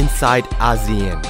inside ASEAN.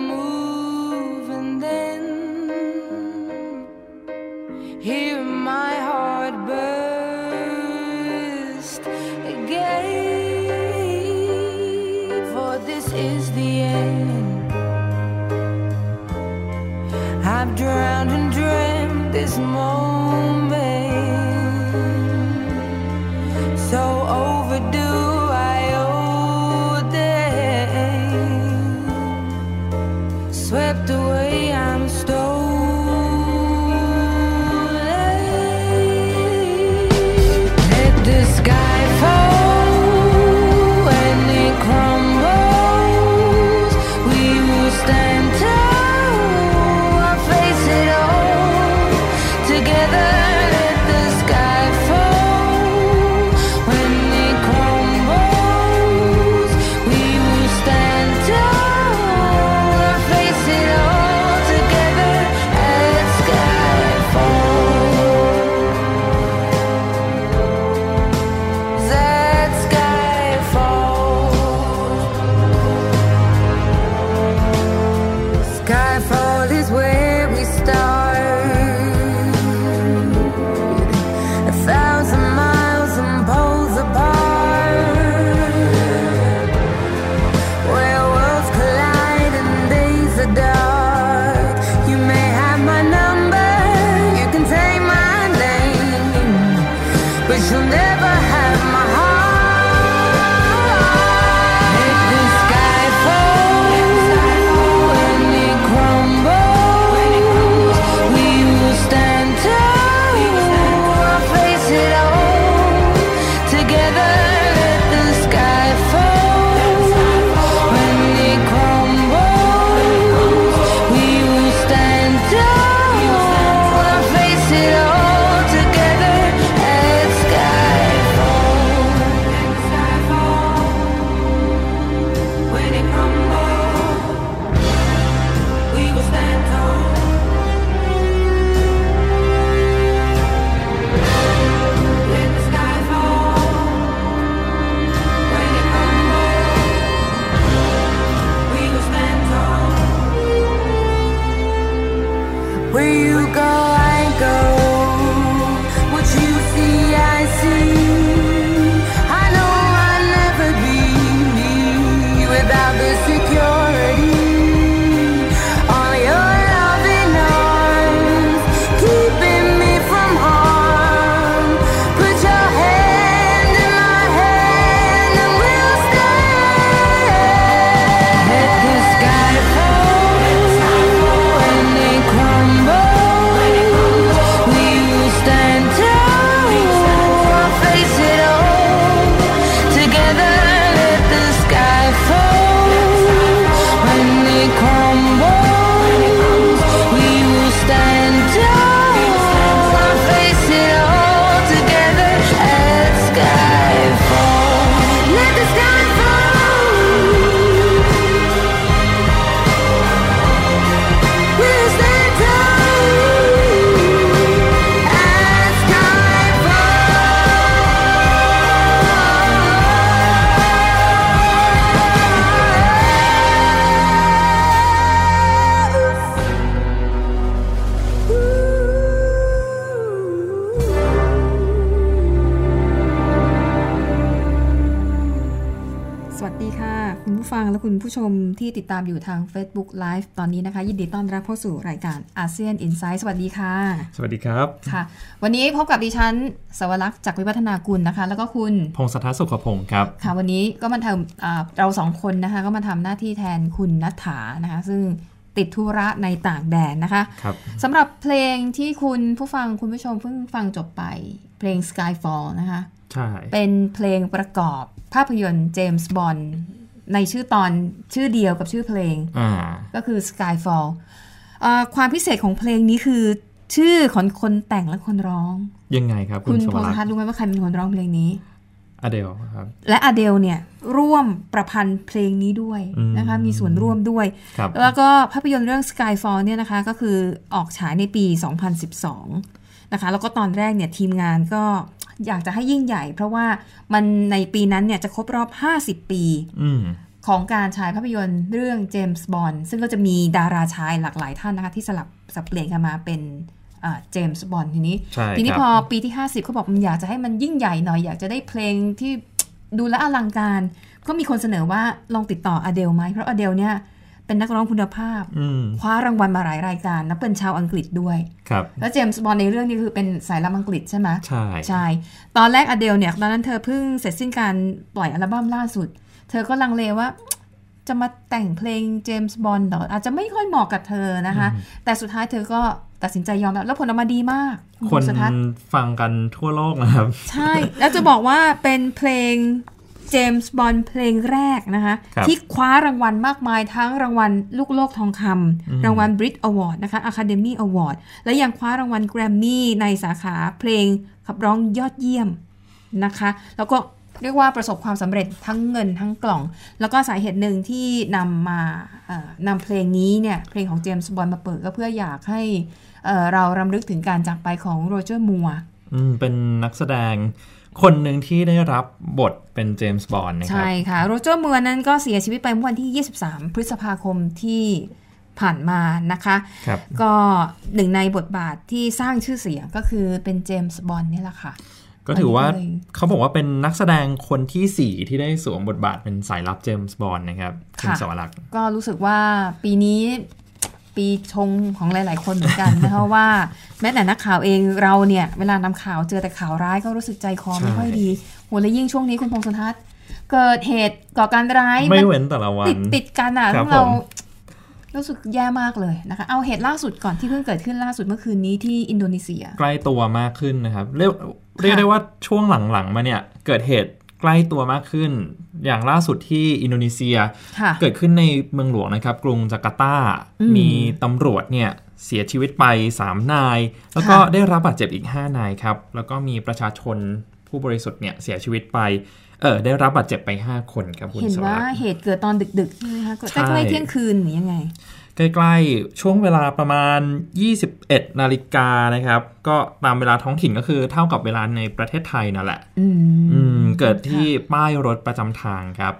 drowned and dreamt this moment. คุณผู้ชมที่ติดตามอยู่ทาง Facebook Live ตอนนี้นะคะ ยินดีต้อนรับเข้าสู่รายการอาเซียนอินไซต์สวัสดีค่ะ สวัสดีครับค่ะ วันนี้พบกับดิฉันสวรักษ์จากวิวัฒนากุลนะคะ แล้วก็คุณพงศธรสุขพงศ์ครับค่ะ วันนี้ก็มาทำอ่าเราสองคนนะคะ ก็มาทำหน้าที่แทนคุณนัฐถานะคะ ซึ่งติดธุระในต่างแดนนะคะครับสำหรับเพลงที่คุณผู้ฟังคุณผู้ชมเพิ่งฟังจบไป เพลง Skyfall นะคะ ใช่ เป็นเพลงประกอบภาพยนตร์เจมส์บอนด์ ในชื่อตอนชื่อเดียวกับชื่อเพลงอ่าก็คือ Skyfall เอ่อความพิเศษของเพลงนี้คือ ชื่อของคนแต่งและคนร้อง ยังไงครับ คุคุณณสพวงรัษ์กทัศษ์น์รู้ไหมว่าใครเป็นคนร้องเพลงนี้อเดลครับและอเดลเนี่ยร่วมประพันธ์เพลงนี้ด้วยอืมนะคะมีส่วนร่วมด้วยครับแล้วก็ภาพยนตร์เรื่อง Skyfall เนี่ยนะคะก็คือออกฉายในปี 2012นะคะแล้วก็ตอนแรกเนี่ยทีมงานก็ อยากจะให้ยิ่งใหญ่ เพราะว่ามันในปีนั้นเนี่ยจะครบรอบ 50 ปีอืมของการฉายภาพยนตร์เรื่องเจมส์บอนด์ซึ่งก็จะมีดาราชายหลากหลายท่านนะคะที่สลับสับเปลี่ยนกันมาเป็นเจมส์บอนด์ทีนี้ใช่ทีนี้ครับพอปีที่ 50เขาบอกมันอยากจะให้มันยิ่งใหญ่หน่อย อยากจะได้เพลงที่ดูแลวอลังการ ก็มีคนเสนอว่าลองติดต่ออเดลไหมเพราะอเดลเนี่ย เป็นนักร้องคุณภาพอืมคว้ารางวัลมาหลายรายการและเป็นชาวอังกฤษด้วยครับแล้วเจมส์บอนด์ในเรื่องนี้คือเป็นสายลับอังกฤษใช่ไหมใช่ใช่ตอนแรกอเดลเนี่ยตอนนั้นเธอเพิ่งเสร็จสิ้นการปล่อยอัลบั้มล่าสุด เธอก็ลังเลว่าจะมาแต่งเพลงเจมส์บอนด์เหรออาจจะไม่ค่อยเหมาะกับเธอนะคะ แต่สุดท้ายเธอก็ตัดสินใจยอมรับแล้วผลออกมาดีมาก คนณสุทัศน์ฟังกันทั่วโลกนะครับ ใช่ แล้วจะบอกว่าเป็นเพลง เจมส์บอนด์เพลงแรกนะคะครับที่คว้ารางวัลมากมายทั้งรางวัลลูกโลกทองคำรางวัล Brit Award นะคะ Academy Award และยังคว้ารางวัลแกรมมี่ในสาขาเพลงขับร้องยอดเยี่ยมนะคะ แล้วก็เรียกว่าประสบความสำเร็จทั้งเงินทั้งกล่อง แล้วก็สาเหตุหนึ่งที่นำมาเอ่อนำเพลงนี้เนี่ย เพลงของเจมส์บอนด์มาเปิดก็เพื่ออยากให้เอ่อเรารำลึกถึงการจากไปของโรเจอร์มัวอืมเป็นนักแสดง คนหนึ่งที่ได้รับบทเป็นเจมส์บอนด์นะครับ ใช่ค่ะ โรเจอร์มัวร์นั้นก็เสียชีวิตไปเมื่อวันที่ 23 พฤษภาคมที่ผ่านมานะคะครับก็หนึ่งในบทบาทที่สร้างชื่อเสียงก็คือเป็นเจมส์บอนด์นี่แหละค่ะ ก็ถือว่าอันนี้เลยเขาบอกว่าเป็นนักแสดงคนที่สี่ที่ได้สวมบทบาทเป็นสายลับเจมส์บอนด์นะครับคุณค่ะสวรักษ์ก็รู้สึกว่าปีนี้ ปีชงของหลาย ๆ คนเหมือนกันนะคะว่าแม้แต่นักข่าวเองเราเนี่ย เวลานำข่าวเจอแต่ข่าวร้ายก็รู้สึกใจคอไม่ค่อยดีโหและยิ่งช่วงนี้คุณพงศทัศน์เกิดเหตุก่อการร้ายไม่นเว้นแต่ละวันติดติดกันอะครับเราผมรู้สึกแย่มากเลยนะคะ เอาเหตุล่าสุดก่อนที่เพิ่งเกิดขึ้นล่าสุดเมื่อคืนนี้ที่อินโดนีเซีย ใกล้ตัวมากขึ้นนะครับ เรียกเรียกได้ว่าช่วงหลังๆมาเนี่ย เกิดเหตุ ใกล้ตัวมากขึ้น อย่างล่าสุดที่อินโดนีเซียค่ะเกิดขึ้นในเมืองหลวงนะครับ กรุงจาการ์ตาอืมมีตำรวจเนี่ยเสียชีวิตไป 3 นาย แล้วก็ค่ะได้รับบาดเจ็บอีก 5 นายครับ แล้วก็มีประชาชนผู้บริสุทธิ์เนี่ยเสียชีวิตไป เออได้รับบาดเจ็บไป 5 คนครับคุณเห็นสวัว่าสดิ์เหตุเกิดตอนดึกๆใช่ไหมคะใช่ใกล้ๆเที่ยงคืนหรือยังไง ใกล้ๆ ช่วงเวลาประมาณ 21 นาฬิกานะครับ ก็ตามเวลาท้องถิ่นก็คือเท่ากับเวลาในประเทศไทยนั่นแหละ อืมอืม เกิดที่ป้ายรถประจำทางครับ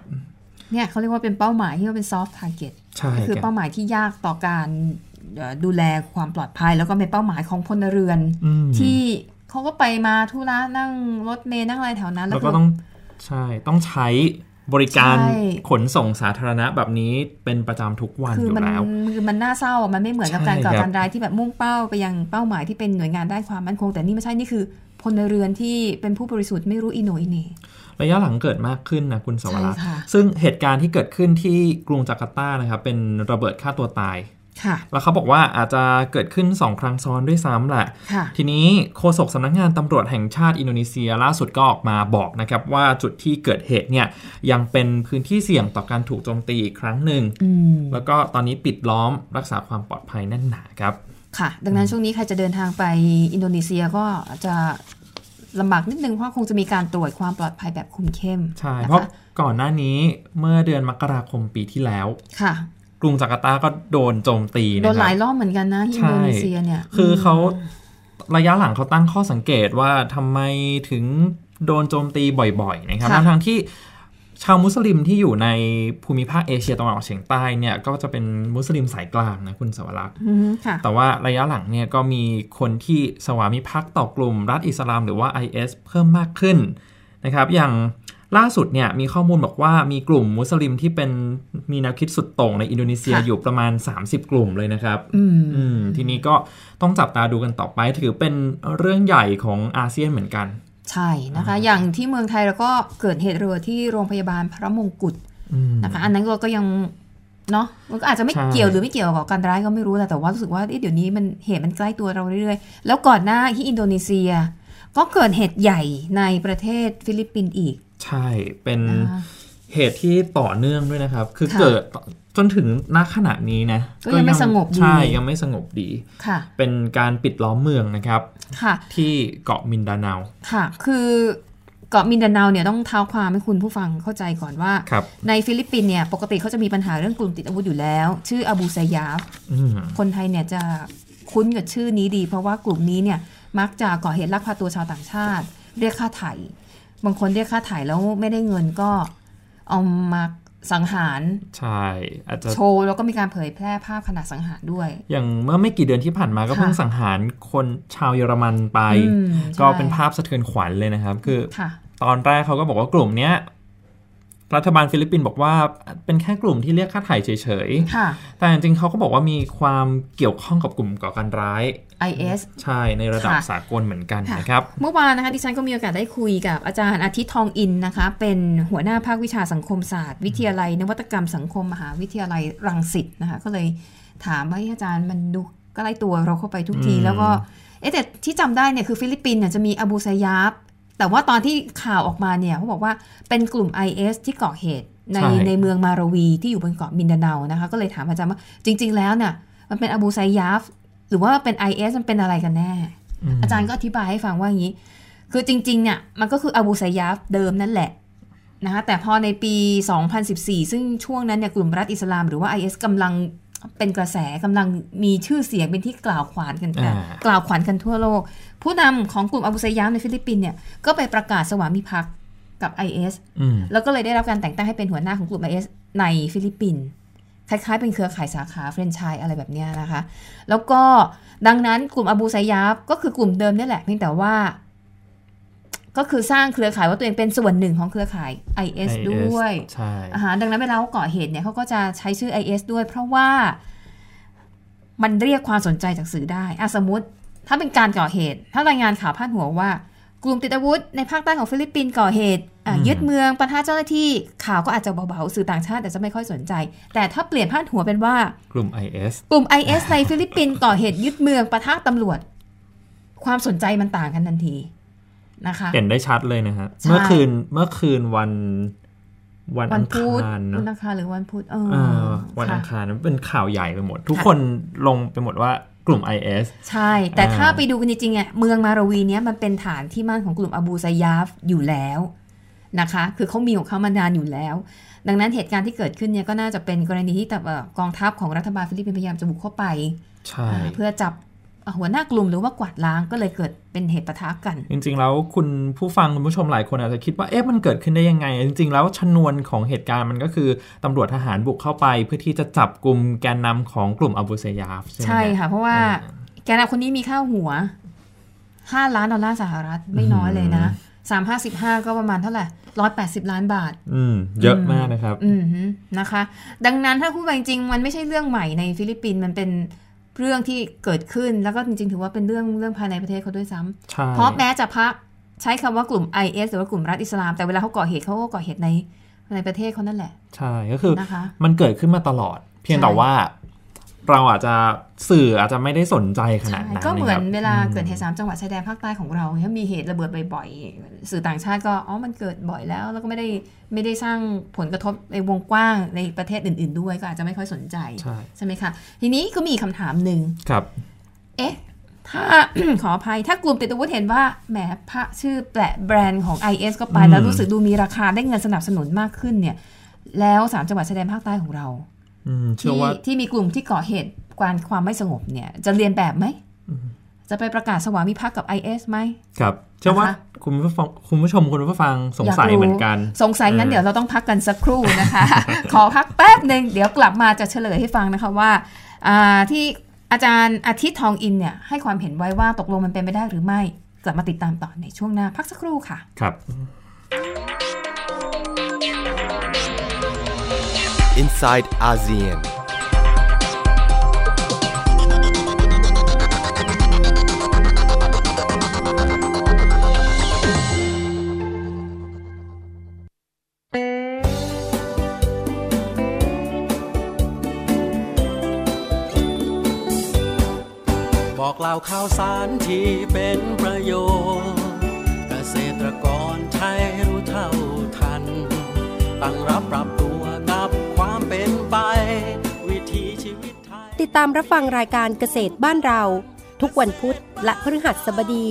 เนี่ยเขาเรียกว่าเป็นเป้าหมายที่ว่าเป็น soft target ใช่ก็คือครับเป้าหมายที่ยากต่อการเอ่อดูแลความปลอดภัย แล้วก็เป็นเป้าหมายของพลเรือนอืมที่เขาก็ไปมาธุระนั่งรถเมล์นั่งอะไรแถวนั้น แล้วคืก็ต้องใช่ต้องใช้บริการใช่ขนส่งสาธารณะแบบนี้เป็นประจำทุกวันคืออยู่มันแล้วคือมันน่าเศร้าอะมันไม่เหมือนกับใช่การก่อครับการร้ายที่แบบมุ่งเป้าไปยังเป้าหมายที่เป็นหน่วยงานด้านความมั่นคง แต่นี่ไม่ใช่นี่คือ พลเรือนที่เป็นผู้บริสุทธิ์ไม่รู้อีโหนอีเหน่ระยะหลังเกิดมากขึ้นนะคุณสวรักษ์ใช่ค่ะซึ่งเหตุการณ์ที่เกิดขึ้นที่กรุงจาการ์ตานะครับเป็นระเบิดฆ่าตัวตายค่ะแล้วเขาบอกว่าอาจจะเกิดขึ้น 2 ครั้งซ้อนด้วยซ้ำแหละค่ะทีนี้โฆษกสำนักงานตำรวจแห่งชาติอินโดนีเซียล่าสุดก็ออกมาบอกนะครับว่าจุดที่เกิดเหตุเนี่ยยังเป็นพื้นที่เสี่ยงต่อการถูกโจมตีอีกครั้งหนึ่งอืมแล้วก็ตอนนี้ปิดล้อมรักษาความปลอดภัยแน่นหนาครับ ค่ะ ดังนั้นช่วงนี้ใครจะเดินทางไปอินโดนีเซียก็จะลำบากนิดนึงเพราะคงจะมีการตรวจความปลอดภัยแบบคุมเข้มใช่นคเพราะก่อนหน้านี้เมื่อเดือนมกราคมปีที่แล้วค่ะ กรุงจาการ์ตาก็โดนโจมตีโดนะนคหรัลายบรอบเหมือนกันนะที่อินโดนีเซียเนี่ยคือเขาระยะหลังเขาตั้งข้อสังเกตว่าทำไมถึงโดนโจมตีบ่อยๆนะครับค่ะทั้งๆที่ ชาวมุสลิมที่อยู่ในภูมิภาคเอเชียตะวันออกเฉียงใต้เนี่ยก็จะเป็นมุสลิมสายกลางนะคุณสวรักษ์อืมค่ะแต่ว่าระยะหลังเนี่ยก็มีคนที่สวามิภักดิ์ต่อกลุ่มรัฐอิสลามหรือว่า IS เพิ่มมากขึ้นนะครับ อย่างล่าสุดเนี่ยมีข้อมูลบอกว่ามีกลุ่มมุสลิมที่เป็นมีแนวคิดสุดโต่งในอินโดนีเซียค่ะอยู่ประมาณ 30 กลุ่มเลยนะครับอืมอืมทีนี้ก็ต้องจับตาดูกันต่อไปถือเป็นเรื่องใหญ่ของอาเซียนเหมือนกัน ใช่นะคะ อย่างที่เมืองไทยเราก็เกิดเหตุเรือที่โรงพยาบาลพระมงกุฎอืมนะคะ อันนั้นเราก็ยังเนาะมันก็อาจจะไม่ใช่เกี่ยวหรือไม่เกี่ยวกับก่อการร้ายก็ไม่รู้แหละแต่ว่ารู้สึกว่าเอ๊ะเดี๋ยวนี้มันเหตุมันใกล้ตัวเราเรื่อยๆ แล้วก่อนหน้าที่อินโดนีเซีย ก็เกิดเหตุใหญ่ในประเทศฟิลิปปินส์อีก ใช่เป็นนะคะเหตุที่ต่อเนื่องด้วยนะครับ คือค่ะเกิด จนถึงณขณะนี้นะก็ยังไม่สงบดีใช่ยังไม่สงบดีค่ะ เป็นการปิดล้อมเมืองนะครับค่ะ ที่เกาะมินดาเนาค่ะ คือเกาะมินดาเนาเนี่ยต้องเท้าความให้คุณผู้ฟังเข้าใจก่อนว่าครับในฟิลิปปินส์เนี่ยปกติเขาจะมีปัญหาเรื่องกลุ่มติดอาวุธอยู่แล้ว ชื่ออบูซายาฟอืมคนไทยเนี่ยจะคุ้นกับชื่อนี้ดี เพราะว่ากลุ่มนี้เนี่ยมักจะก่อเหตุลักพาตัวชาวต่างชาติ เรียกค่าไถ่บางคนเรียกค่าไถ่แล้วไม่ได้เงินก็เอามา สังหาร ใช่อาจจะโชว์แล้วก็มีการเผยแพร่ภาพขณะสังหารด้วย อย่างเมื่อไม่กี่เดือนที่ผ่านมาก็ค่ะเพิ่งสังหารคนชาวเยอรมันไปอืมก็ใช่เป็นภาพสะเทือนขวัญเลยนะครับ คือค่ะตอนแรกเขาก็บอกว่ากลุ่มเนี้ย รัฐบาลฟิลิปปินส์บอกว่าเป็นแค่กลุ่มที่เรียกค่าไถ่เฉยค่ะๆแต่จริงๆเขาก็บอกว่ามีความเกี่ยวข้องกับกลุ่มก่อการร้าย IS ใช่ในระดับค่ะสากลเหมือนกันค่ะนะครับ เมื่อวานนะคะดิฉันก็มีโอกาสได้คุยกับอาจารย์อาทิตย์ทองอินนะคะ เป็นหัวหน้าภาควิชาสังคมศาสตร์ วิทยาลัย นวัตกรรมสังคมมหาวิทยาลัยรังสิตนะคะ ก็เลยถามว่าเฮ้ยอาจารย์มันดูใกล้ตัวเราเข้าไปทุกทีอืมแล้วก็เอ๊ะแต่ที่จำได้เนี่ยคือฟิลิปปินส์เนี่ยจะมีอบูซายาฟ แต่ว่าตอนที่ข่าวออกมาเนี่ยเขาบอกว่าเป็นกลุ่ม IS ที่ก่อเหตุในในเมืองมาราวีที่อยู่บนเกาะมินดาเนานะคะ ก็เลยถามอาจารย์ว่าจริง ๆ แล้วเนี่ยมันเป็นอบูซายาฟหรือว่าเป็น IS มันเป็นอะไรกันแน่ อืมอาจารย์ก็อธิบายให้ฟังว่าอย่างนี้ คือจริง ๆ เนี่ย มันก็คืออาบูซายาฟเดิมนั่นแหละนะคะแต่พอในปี 2014 ซึ่งช่วงนั้นเนี่ยกลุ่มรัฐอิสลามหรือว่า IS กำลังเป็นกระแสกำลังมีชื่อเสียงเป็นที่กล่าวขวานกันอ่ากล่าวขวัญกันทั่วโลก ผู้นำของกลุ่มอาบูซายาฟในฟิลิปปินส์เนี่ยก็ไปประกาศสวามิภักดิ์กับ IS อืมแล้วก็เลยได้รับการแต่งตั้งให้เป็นหัวหน้าของกลุ่ม IS ในฟิลิปปินส์คล้าย ๆ เป็นเครือข่ายสาขาเฟรนไชส์อะไรแบบเนี้ยนะคะ แล้วก็ดังนั้นกลุ่มอบูซายาฟก็คือกลุ่มเดิมนี่แหละเพียงแต่ว่า ก็คือสร้างเครือข่ายว่าตัวเองเป็นส่วนหนึ่งของเครือข่าย IS ด้วยใช่อ่าฮะดังนั้นเวลาเขาก่อเหตุเนี่ยเขาก็จะใช้ชื่อ IS ด้วย เพราะว่ามันเรียกความสนใจจากสื่อได้อะสมมติ ถ้าเป็นการก่อเหตุ ถ้ารายงานข่าวพาดหัวว่า กลุ่มติดอาวุธในภาคใต้ของฟิลิปปินส์ก่อเหตุอะยึดเมืองปะทะเจ้าหน้าที่ข่าวก็อาจจะเบาๆสื่อต่างชาติอาจจะไม่ค่อยสนใจ แต่ถ้าเปลี่ยนพาดหัวเป็นว่า กลุ่ม IS กลุ่ม IS ในฟิลิปปินส์ก่อเหตุยึดเมืองปะทะตำรวจ ความสนใจมันต่างกันทันทีนะคะเห็นได้ชัดเลยนะฮะใช่เมื่อคืนเมื่อคืนวันวันวัอันงพุธคารเนวัอะนอังคารหรือวันพุธเออเออวันค่ะอังคารมันเป็นข่าวใหญ่ไปหมด ทุกค่ะคนลงไปหมดว่า กลุ่ม IS ใช่ แต่อ่าถ้าไปดูกันจริงๆอะเมืองมาราวีเนี้ยมันเป็นฐานที่มั่นของกลุ่มอบูซายาฟอยู่แล้วนะคะ คือเขามีของเขามานานอยู่แล้ว ดังนั้นเหตุการณ์ที่เกิดขึ้นเนี่ยก็น่าจะเป็นกรณีที่แบบเอ่อกองทัพของรัฐบาลฟิลิปปินส์พยายามจะบุกเข้าไปใช่อ่าเพื่อจับอะ หัวหน้ากลุ่มหรือว่ากวาดล้างก็เลยเกิดเป็นเหตุปะทะกัน จริง ๆ แล้วคุณผู้ฟังคุณผู้ชมหลายคนอาจจะคิดว่าเอ๊ะมันเกิดขึ้นได้ยังไง จริง ๆ แล้วชนวนของเหตุการณ์มันก็คือตำรวจทหารบุกเข้าไป เพื่อที่จะจับกลุ่มแกนนำของกลุ่มอบูเซยาฟใช่ไหมใช่ฮค่ะ เพราะว่าอ่าแกนนำคนนี้มีค่าหัว5ล้านดอลลาร์สหรัฐไม่น้อยเลยนะสามห้าสิบห้าก็ประมาณเท่าไหร่ร้อยแปดสิบล้านบาท อืม เยอะมากนะครับ อืมฮึนะคะ ดังนั้นถ้าพูดไปจริงๆมันไม่ใช่เรื่องใหม่ในฟิลิปปินส์มันเป็น เรื่องที่เกิดขึ้นแล้วก็จริงๆ ถือว่าเป็นเรื่องเรื่องภายในประเทศเขาด้วยซ้ำใช่เพราะแม้จะพักใช้คำว่ากลุ่ม IS หรือว่ากลุ่มรัฐอิสลาม แต่เวลาเขาก่อเหตุเขาก็ก่อเหตุในในประเทศเขานั่นแหละ ใช่ก็คือนะคะมันเกิดขึ้นมาตลอด เพียงใช่แต่ว่า เราอาจจะสื่ออาจจะไม่ได้สนใจขนาดใช่นั้นก็เหมือนนะครับเวลาเกิดเหตุสามจังหวัดชายแดนภาคใต้ของเราถ้ามีเหตุระเบิดบ่อยๆ สื่อต่างชาติก็อ๋อมันเกิดบ่อยแล้ว แล้วก็ไม่ได้ไม่ได้สร้างผลกระทบในวงกว้างในประเทศอื่น ๆ ด้วยก็อาจจะไม่ค่อยสนใจใช่ใช่ไหมคะทีนี้ก็มีอีกคำถามหนึ่งครับ เอ๊ะถ้าขออภัยถ้ากลุ่มติดอาวุธเห็นว่าแหมพระชื่อแปะแบรนด์ของ IS ก็ไปอืมแล้วรู้สึกดูมีราคาได้เงินสนับสนุนมากขึ้นเนี่ย แล้วสามจังหวัดชายแดนภาคใต้ของเราอืมเชื่อ ที่ว่าที่มีกลุ่มที่ก่อเหตุการความไม่สงบเนี่ย จะเรียนแบบไหม จะไปประกาศสวามิภักดิ์กับ IS ไหมครับเชื่อว่านะคะคุณผู้ฟังคุณผู้ชมคุณผู้ฟังสงสัยอยากรู้เหมือนกัน สงสัยงั้นเออเดี๋ยวเราต้องพักกันสักครู่นะคะ ขอพักแป๊บหนึ่งเดี๋ยวกลับมาจะเฉลยให้ฟังนะคะว่าอ่าที่อาจารย์อาทิตย์ทองอินเนี่ยให้ความเห็นไว้ว่าตกลงมันเป็นไปได้หรือไม่ กลับมาติดตามต่อในช่วงหน้าพักสักครู่ค่ะ ครับ inside ASEAN. บอกเล่าข่าวสารที่เป็นประโยชน์ เกษตรกรไทยรู้เท่าทัน ตั้งรับปรับตัว ติดตามรับฟังรายการเกษตรบ้านเรา ทุกวันพุธและพฤหัสบดี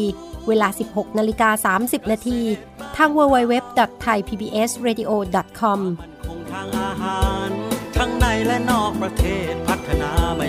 เวลา 16นาฬิกา30 นาทีทาง www.thaipbsradio.com คงทางอาหารทั้งในและนอกประเทศพัฒนาไม่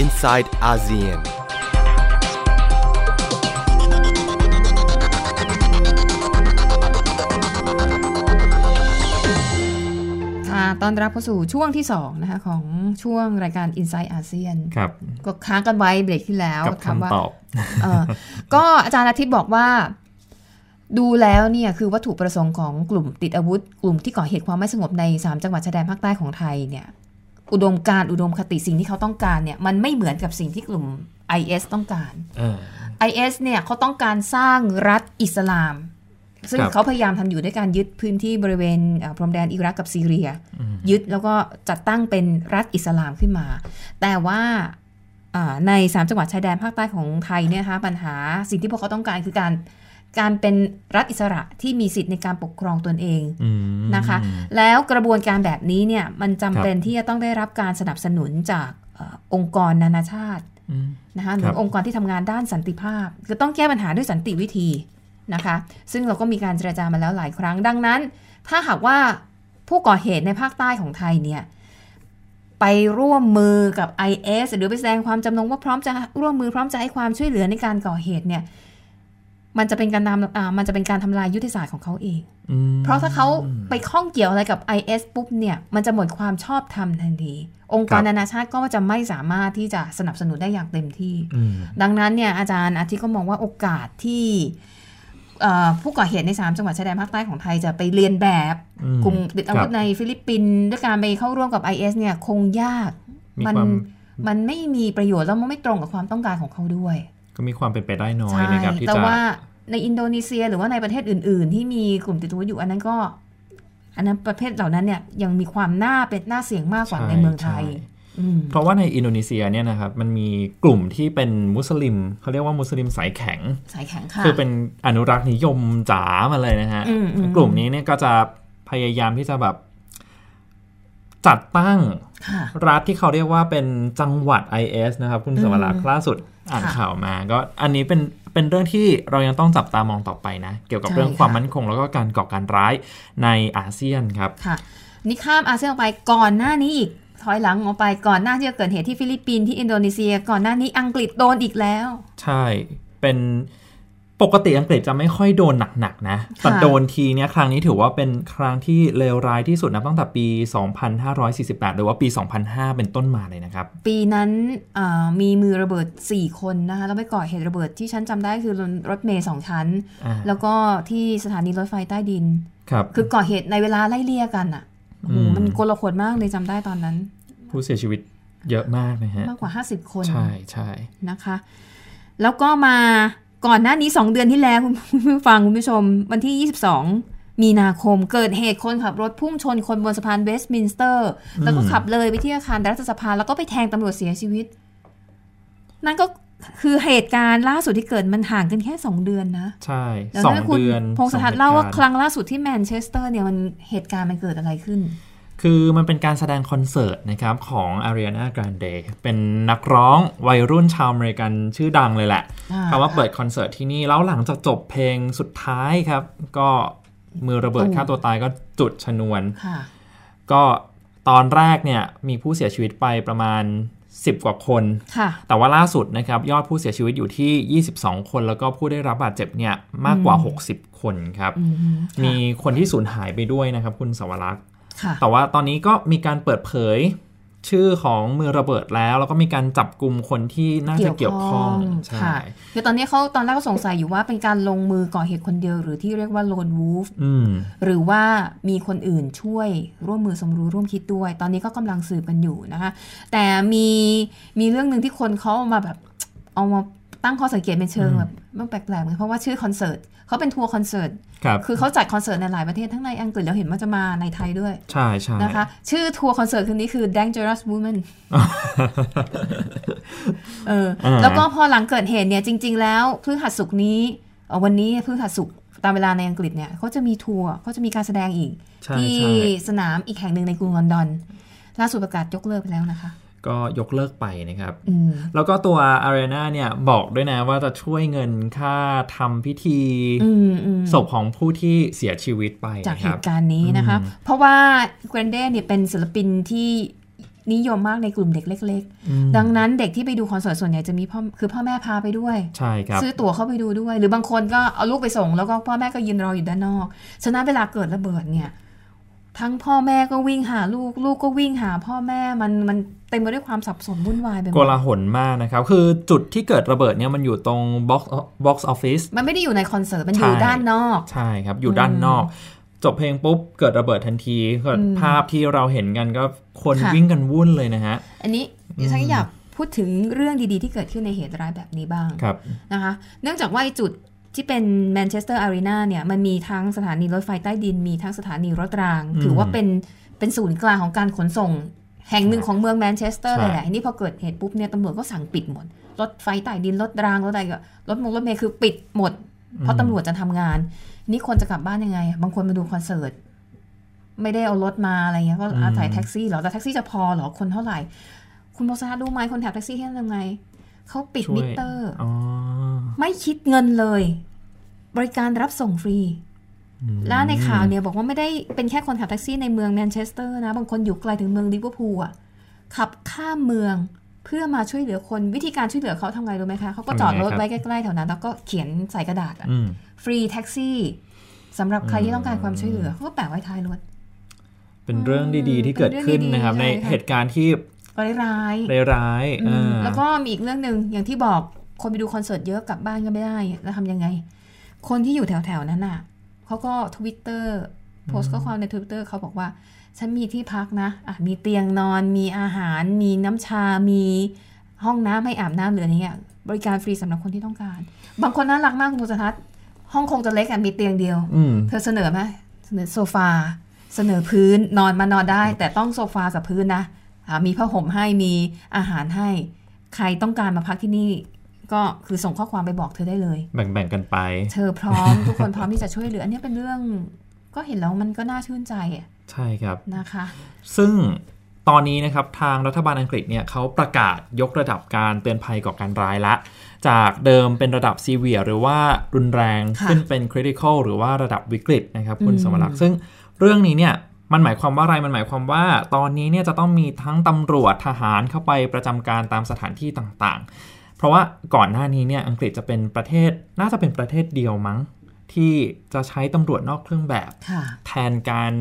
inside ASEAN. ค่ะตอนรับเข้าสู่ช่วงที่2นะคะของช่วงรายการ Inside ASEAN ครับก็ค้างกันไว้เบรกที่แล้วกับถามว่าคำตอบเออก็อาจารย์อาทิตย์บอกว่า ดูแล้วเนี่ยคือวัตถุประสงค์ของกลุ่มติดอาวุธ กลุ่มที่ก่อเหตุความไม่สงบใน 3 จังหวัดชายแดนภาคใต้ของไทยเนี่ย อุดมการณ์อุดมคติสิ่งที่เขาต้องการเนี่ยมันไม่เหมือนกับสิ่งที่กลุ่ม IS ต้องการเออ IS เนี่ยเขาต้องการสร้างรัฐอิสลาม ซึ่งครับเขาพยายามทำอยู่ด้วยการยึดพื้นที่บริเวณอ่าพรมแดนอิรักกับซีเรีย ยึดแล้วก็จัดตั้งเป็นรัฐอิสลามขึ้นมา แต่ว่าอ่าในสามจังหวัดชายแดนภาคใต้ของไทยเนี่ยนะคะปัญหาสิ่งที่พวกเขาต้องการคือการ การเป็นรัฐอิสระที่มีสิทธิ์ในการปกครองตนเองอืมนะคะ แล้วกระบวนการแบบนี้เนี่ยมันจำเป็นครับที่จะต้องได้รับการสนับสนุนจากเออองค์กรนานาชาติอืมนะคะหครืรัอบองค์กรที่ทำงานด้านสันติภาพคือต้องแก้ปัญหาด้วยสันติวิธีนะคะ ซึ่งเราก็มีการเจรจามาแล้วหลายครั้งดังนั้น ถ้าหากว่าผู้ก่อเหตุในภาคใต้ของไทยเนี่ยไปร่วมมือกับ IS หรือไปแสดงความจำนงว่าพร้อมจะร่วมมือพร้อมจะให้ความช่วยเหลือในการก่อเหตุเนี่ย มันจะเป็นการนำอ่ามันจะเป็นการทำลายยุทธศาสตร์ของเขาเองอืมเพราะถ้าเขาไปข้องเกี่ยวอะไรกับ IS ปุ๊บเนี่ย มันจะหมดความชอบธรรมทันที องค์กรนานาชาติก็จะไม่สามารถที่จะสนับสนุนได้อย่างเต็มที่อืมดังนั้นเนี่ยอาจารย์อาทิตย์ก็มองว่าโอกาสที่เอ่อผู้ก่อเหตุใน 3 จังหวัดชายแดนภาคใต้ของไทยจะไปเลียนแบบอืมกลุ่มติดอาวุธครับในฟิลิปปินส์ด้วยการไปเข้าร่วมกับ IS เนี่ยคงยากมีมันความมันไม่มีประโยชน์แล้วมันไม่ตรงกับความต้องการของเขาด้วย ก็มีความเป็นไปได้น้อยใช่นะครับที่แต่จะว่าในอินโดนีเซียหรือว่าในประเทศอื่น ๆ ที่มีกลุ่มติดอาวุธอยู่อันนั้นก็ อันนั้นประเภทเหล่านั้นเนี่ยยังมีความน่าเป็นน่าเสี่ยงมากกว่าใช่ในเมืองไทยใช่อืมเพราะว่าในอินโดนีเซียเนี่ยนะครับมันมีกลุ่มที่เป็นมุสลิมเขาเรียกว่ามุสลิมสายแข็งสายแข็งค่ะคือเป็นอนุรักษ์นิยมจ๋ามาเลยนะฮะอืมอืมกลุ่มนี้เนี่ยก็จะพยายามที่จะแบบ จัดตั้งค่ะรัฐที่เขาเรียกว่าเป็นจังหวัด IS นะครับ คุณสวรักษ์ล่าสุดอ่านค่ะข่าวมาก็อันนี้เป็นเป็นเรื่องที่เรายังต้องจับตามองต่อไปนะ เกี่ยวกับใช่เรื่องความค่ะมั่นคงแล้วก็การก่อการร้ายในอาเซียนครับค่ะนี่ข้ามอาเซียนออกไปก่อนหน้านี้อีกถอยหลังออกไปก่อนหน้าที่จะเกิดเหตุที่ฟิลิปปินส์ที่อินโดนีเซีย ก่อนหน้านี้อังกฤษโดนอีกแล้ว ใช่เป็น ปกติอังกฤษจะไม่ค่อยโดนหนักๆนะแต่ค่ะโดนทีเนี้ยครั้งนี้ถือว่าเป็นครั้งที่เลวร้ายที่สุดนะตั้งแต่ปี 2548 หรือว่าปี 2005 เป็นต้นมาเลยนะครับ ปีนั้นอ่ามีมือระเบิด 4 คนนะคะแล้วไปก่อเหตุระเบิดที่ฉันจำได้คือรถเมย์สองชั้นอ่าแล้วก็ที่สถานีรถไฟใต้ดินครับคือก่อเหตุในเวลาไล่เลี่ยกันอะโอ้โหอืมมันโกลาหลมากเลยจำได้ตอนนั้น ผู้เสียชีวิตเยอะมากนะฮะมากกว่า 50 คนใช่ใช่นะคะ แล้วก็มา ก่อนหน้านี้ 2 เดือนที่แล้วคุณคุณผู้ฟังคุณผู้ชม วันที่ 22 มีนาคมเกิดเหตุคนขับรถพุ่งชนคนบนสะพานเวสต์มินสเตอร์ แล้วก็ขับเลยไปที่อาคารรัฐสภาแล้วก็ไปแทงตำรวจเสียชีวิต นั่นก็คือเหตุการณ์ล่าสุดที่เกิดมันห่างกันแค่สองเดือนนะ ใช่แล้วสองให้คุณเดือนพงศธรสองหตุเล่าว่าการณ์ครั้งล่าสุดที่แมนเชสเตอร์เนี่ยมันเหตุการณ์มันเกิดอะไรขึ้น คือมันเป็นการแสดงคอนเสิร์ตนะครับของ Ariana Grande เป็นนักร้องวัยรุ่นชาวอเมริกันชื่อดังเลยแหละอ่าเขาว่าเปิดคอนเสิร์ตที่นี่แล้วหลังจากจบเพลงสุดท้ายครับ ก็มือระเบิดฆ่าตัวตายก็จุดชนวนค่ะก็ตอนแรกเนี่ยมีผู้เสียชีวิตไปประมาณ 10 กว่าคนค่ะแต่ว่าล่าสุดนะครับ ยอดผู้เสียชีวิตอยู่ที่ 22 คน แล้วก็ผู้ได้รับบาดเจ็บเนี่ยมากกว่า 60 คนครับอืมค่ะมีคนที่สูญหายไปด้วยนะครับ คุณสวรักษ์ค่ะ แต่ว่าตอนนี้ก็มีการเปิดเผยชื่อของมือระเบิดแล้ว แล้วก็มีการจับกลุ่มคนที่น่าจะเกี่ยวข้องใช่ค่ะคือตอนนี้เขาตอนแรกก็สงสัยอยู่ว่าเป็นการลงมือก่อเหตุคนเดียว หรือที่เรียกว่า lone wolf อืมหรือว่ามีคนอื่นช่วยร่วมมือสมรู้ร่วมคิดด้วย ตอนนี้ก็กำลังสืบกันอยู่นะคะแต่มีมีเรื่องหนึ่งที่คนเขาเอามาแบบเอามา ตั้งข้อสังเกตเป็นเชิงอืมแบบมันแปลกๆเหมือนเพราะว่าชื่อคอนเสิร์ตเขาเป็นทัวร์คอนเสิร์ตครับคือเขาจัดคอนเสิร์ตในหลายประเทศทั้งในอังกฤษแล้วเห็นว่าจะมาในไทยด้วย ใช่ใช่นะคะชื่อทัวร์คอนเสิร์ตคืนนี้คือ Dangerous Woman เอออ่าแล้วก็พอหลังเกิดเหตุเนี่ยจริง ๆ แล้วพฤหัสสุกร์นี้เอ่อวันนี้พฤหัสสุกร์ตามเวลาในอังกฤษเนี่ยเขาจะมีทัวร์เขาจะมีการแสดงอีกใช่ที่ใช่สนามอีกแห่งหนึ่งในกรุงลอนดอนล่าสุดประกาศยกเลิกไปแล้วนะคะ ก็ยกเลิกไปนะครับอืมแล้วก็ตัว Arena เนี่ยบอกด้วยนะว่าจะช่วยเงินค่าทำพิธีอืมอืมศพของผู้ที่เสียชีวิตไปจากนะเหครับตุการณ์นี้นะคะอืมเพราะว่าแกรนเดเนี่ยเป็นศิลปินที่นิยมมากในกลุ่มเด็กเล็กอืมๆดังนั้นเด็กที่ไปดูคอนเสิร์ตส่วนใหญ่จะมีพ่อคือพ่อแม่พาไปด้วย ใช่ครับ ซื้อตั๋วเข้าไปดูด้วย หรือบางคนก็เอาลูกไปส่ง แล้วก็พ่อแม่ก็ยืนรออยู่ด้านนอก ฉะนั้นเวลาเกิดระเบิดเนี่ย ทั้งพ่อแม่ก็วิ่งหาลูก ลูกก็วิ่งหาพ่อแม่มันมันเต็มไปด้วยความสับสนวุ่นวายไปหมโกดลาหลมากนะครับ คือจุดที่เกิดระเบิดเนี่ยมันอยู่ตรง box box office มันไม่ได้อยู่ในคอนเสิร์ต มันอยู่ใช่ด้านนอก ใช่ครับ อยู่ด้านนอก จบเพลงปุ๊บ เกิดระเบิดทันทีก็อืมภาพที่เราเห็นกันก็คนค่ะวิ่งกันวุ่นเลยนะฮะ อันนี้ดิฉันอยากพูดถึงเรื่องดีๆ ที่เกิดขึ้นในเหตุร้ายแบบนี้บ้างครับนะคะ เนื่องจากว่าไอ้จุด ที่เป็นแมนเชสเตอร์อารีนาเนี่ยมันมีทั้งสถานีรถไฟใต้ดิน มีทั้งสถานีรถรางอืมถือว่าเป็นเป็นศูนย์กลางของการขนส่ง แห่งหนึ่งของเมืองแมนเชสเตอร์ใช่เลยแหละอันนี้พอเกิดเหตุปุ๊บเนี่ยตำรวจก็สั่งปิดหมด รถไฟใต้ดินรถรางรถอะไรก็รถมงรถเมล์คือปิดหมด เพราะตำรวจจะทำงาน นี่คนจะกลับบ้านยังไงอะบางคนมาดูคอนเสิร์ตไม่ได้เอารถมาอะไรเงี้ยก็อาศัยแท็กซี่เหรอแต่แท็กซี่จะพอเหรอคนเท่าไหร่ คุณโมซารู้ไหมคนขับแท็กซี่ที่นั่นทำไงเขาปิดช่วยมิเตอร์อ๋อ ไม่คิดเงินเลย บริการรับส่งฟรีอืมแล้วในข่าวเนี่ยบอกว่าไม่ได้เป็นแค่คนขับแท็กซี่ในเมืองแมนเชสเตอร์นะ บางคนอยู่ไกลถึงเมืองลิเวอร์พูลอะขับข้ามเมืองเพื่อมาช่วยเหลือคนวิธีการช่วยเหลือเขาทำไงรู้ไหมคะเขาก็จอดรถไว้ใกล้ๆแถวนั้น แล้วก็เขียนใส่กระดาษอะอืมฟรีแท็กซี่สำหรับใครที่ต้องการความช่วยเหลือเขาก็แปะไว้ท้ายรถเป็นเรื่องดีๆที่เกิดขึ้นนะครับเป็นในเรื่องดีๆใช่ค่ะเหตุการณ์ที่ร้ายๆร้ายๆอือ่มาแล้วก็มีอีกเรื่องหนึ่งอย่างที่บอก คนไปดูคอนเสิร์ตเยอะกลับบ้านก็ไม่ได้แล้วทำยังไง คนที่อยู่แถวๆนั้นน่ะเขาก็ทวิตเตอร์โพสต์ข้อความในทวิตเตอร์เขาบอกว่า ฉันมีที่พักนะอะมีเตียงนอน มีอาหาร มีน้ำชา มีห้องน้ำให้อาบน้ำหรืออะไรเงี้ยบริการฟรีสำหรับคนที่ต้องการ บางคนน่ารักมากคุณสุทัศน์ห้องคงจะเล็กอะมีเตียงเดียวอืมเธอเสนอไหมเสนอโซฟา เสนอพื้นนอนมานอนได้ แต่ต้องโซฟากับพื้นนะอ่ามีผ้าห่มให้มีอาหารให้ ใครต้องการมาพักที่นี่ ก็คือส่งข้อความไปบอกเธอได้เลย แบ่งๆกันไป เธอพร้อม ทุกคนพร้อมที่จะช่วยเหลือ อันนี้เป็นเรื่องก็เห็นแล้วมันก็น่าชื่นใจอะใช่ครับนะคะ ซึ่งตอนนี้นะครับทางรัฐบาลอังกฤษเนี่ยเขาประกาศยกระดับการเตือนภัยก่อการร้ายละ จากเดิมเป็นระดับซีเวียหรือว่ารุนแรงค่ะขึ้นเป็นคริติคอลหรือว่าระดับวิกฤตนะครับคุณอืมสมรักษ์ซึ่งเรื่องนี้เนี่ยมันหมายความว่าอะไร มันหมายความว่าตอนนี้เนี่ยจะต้องมีทั้งตำรวจทหารเข้าไปประจำการตามสถานที่ต่างๆ เพราะว่าก่อนหน้านี้เนี่ยอังกฤษจะเป็นประเทศน่าจะเป็นประเทศเดียวมั้ง ที่จะใช้ตำรวจนอกเครื่องแบบค่ะแทนการ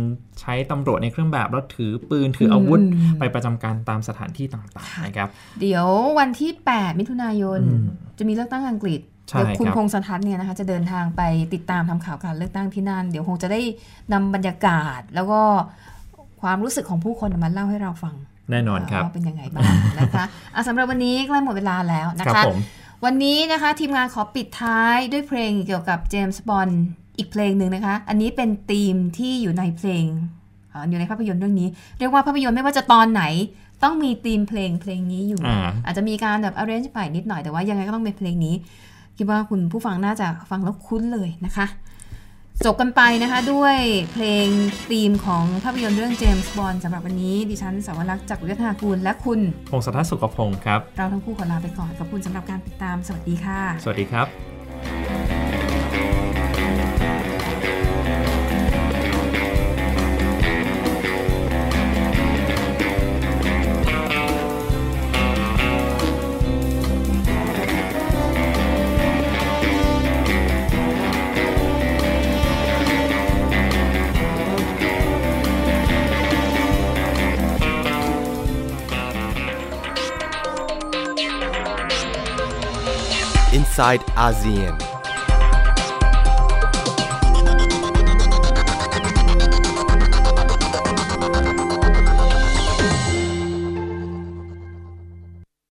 ใช้ตำรวจในเครื่องแบบแล้วถือปืนถืออาวุธอืมไปประจำการตามสถานที่ต่างๆนะครับ เดี๋ยววันที่ 8 มิถุนายนอืมจะมีเลือกตั้งอังกฤษใช่เดี๋ยวคุณครับพงษ์สทัศน์เนี่ยนะคะจะเดินทางไปติดตามทำข่าวการเลือกตั้งที่นั่น เดี๋ยวคงจะได้นำบรรยากาศแล้วก็ความรู้สึกของผู้คนมาเล่าให้เราฟัง แน่นอนครับว่าเป็นยังไงบ้างนะคะอะสำหรับวันนี้ใกล้หมดเวลาแล้วนะครัคะบผมวันนี้นะคะทีมงานขอปิดท้ายด้วยเพลงเกี่ยวกับเจมส์บอนด์อีกเพลงหนึ่งนะคะ อันนี้เป็นธีมที่อยู่ในเพลงเอ่ออยู่ในภาพยนตร์เรื่องนี้ เรียกว่าภาพยนตร์ไม่ว่าจะตอนไหน ต้องมีธีมเพลงเพลงนี้อยู่อ่าอาจจะมีการแบบ arrange ใหม่นิดหน่อยแต่ว่ายังไงก็ต้องเป็นเพลงนี้ คิดว่าคุณผู้ฟังน่าจะฟังแล้วคุ้นเลยนะคะ จบกันไปนะคะด้วยเพลงธีมของภาพยนตร์เรื่องเจมส์บอนด์สำหรับวันนี้ ดิฉันสาวรักษ์จากวิทยากูลและคุณพงศธรสุขพงศ์ครับ เราทั้งคู่ขอลาไปก่อนขอบคุณสำหรับการติดตามสวัสดีค่ะ สวัสดีครับ Inside ASEAN.